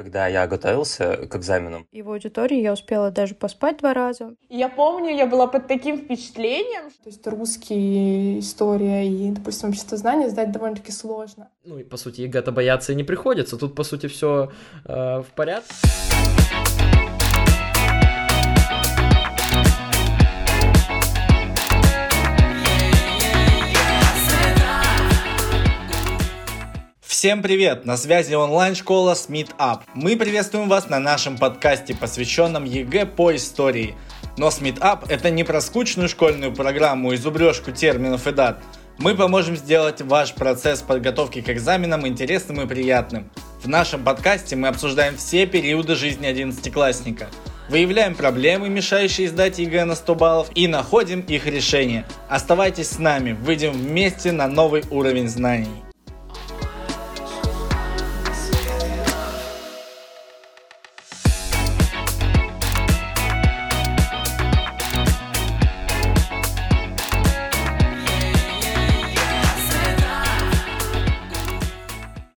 Когда я готовился к экзаменам. И в аудитории я успела даже поспать два раза. Я помню, я была под таким впечатлением. То есть русский, история и, допустим, общество знания сдать довольно-таки сложно. Ну и, по сути, ЕГЭ-то бояться и не приходится. Тут, по сути, все э, в порядке. Всем привет! На связи онлайн-школа SmitUp. Мы приветствуем вас на нашем подкасте, посвященном ЕГЭ по истории. Но SmitUp это не про скучную школьную программу и зубрежку терминов и дат. Мы поможем сделать ваш процесс подготовки к экзаменам интересным и приятным. В нашем подкасте мы обсуждаем все периоды жизни одиннадцатиклассника, выявляем проблемы, мешающие сдать ЕГЭ на 100 баллов и находим их решение. Оставайтесь с нами, выйдем вместе на новый уровень знаний.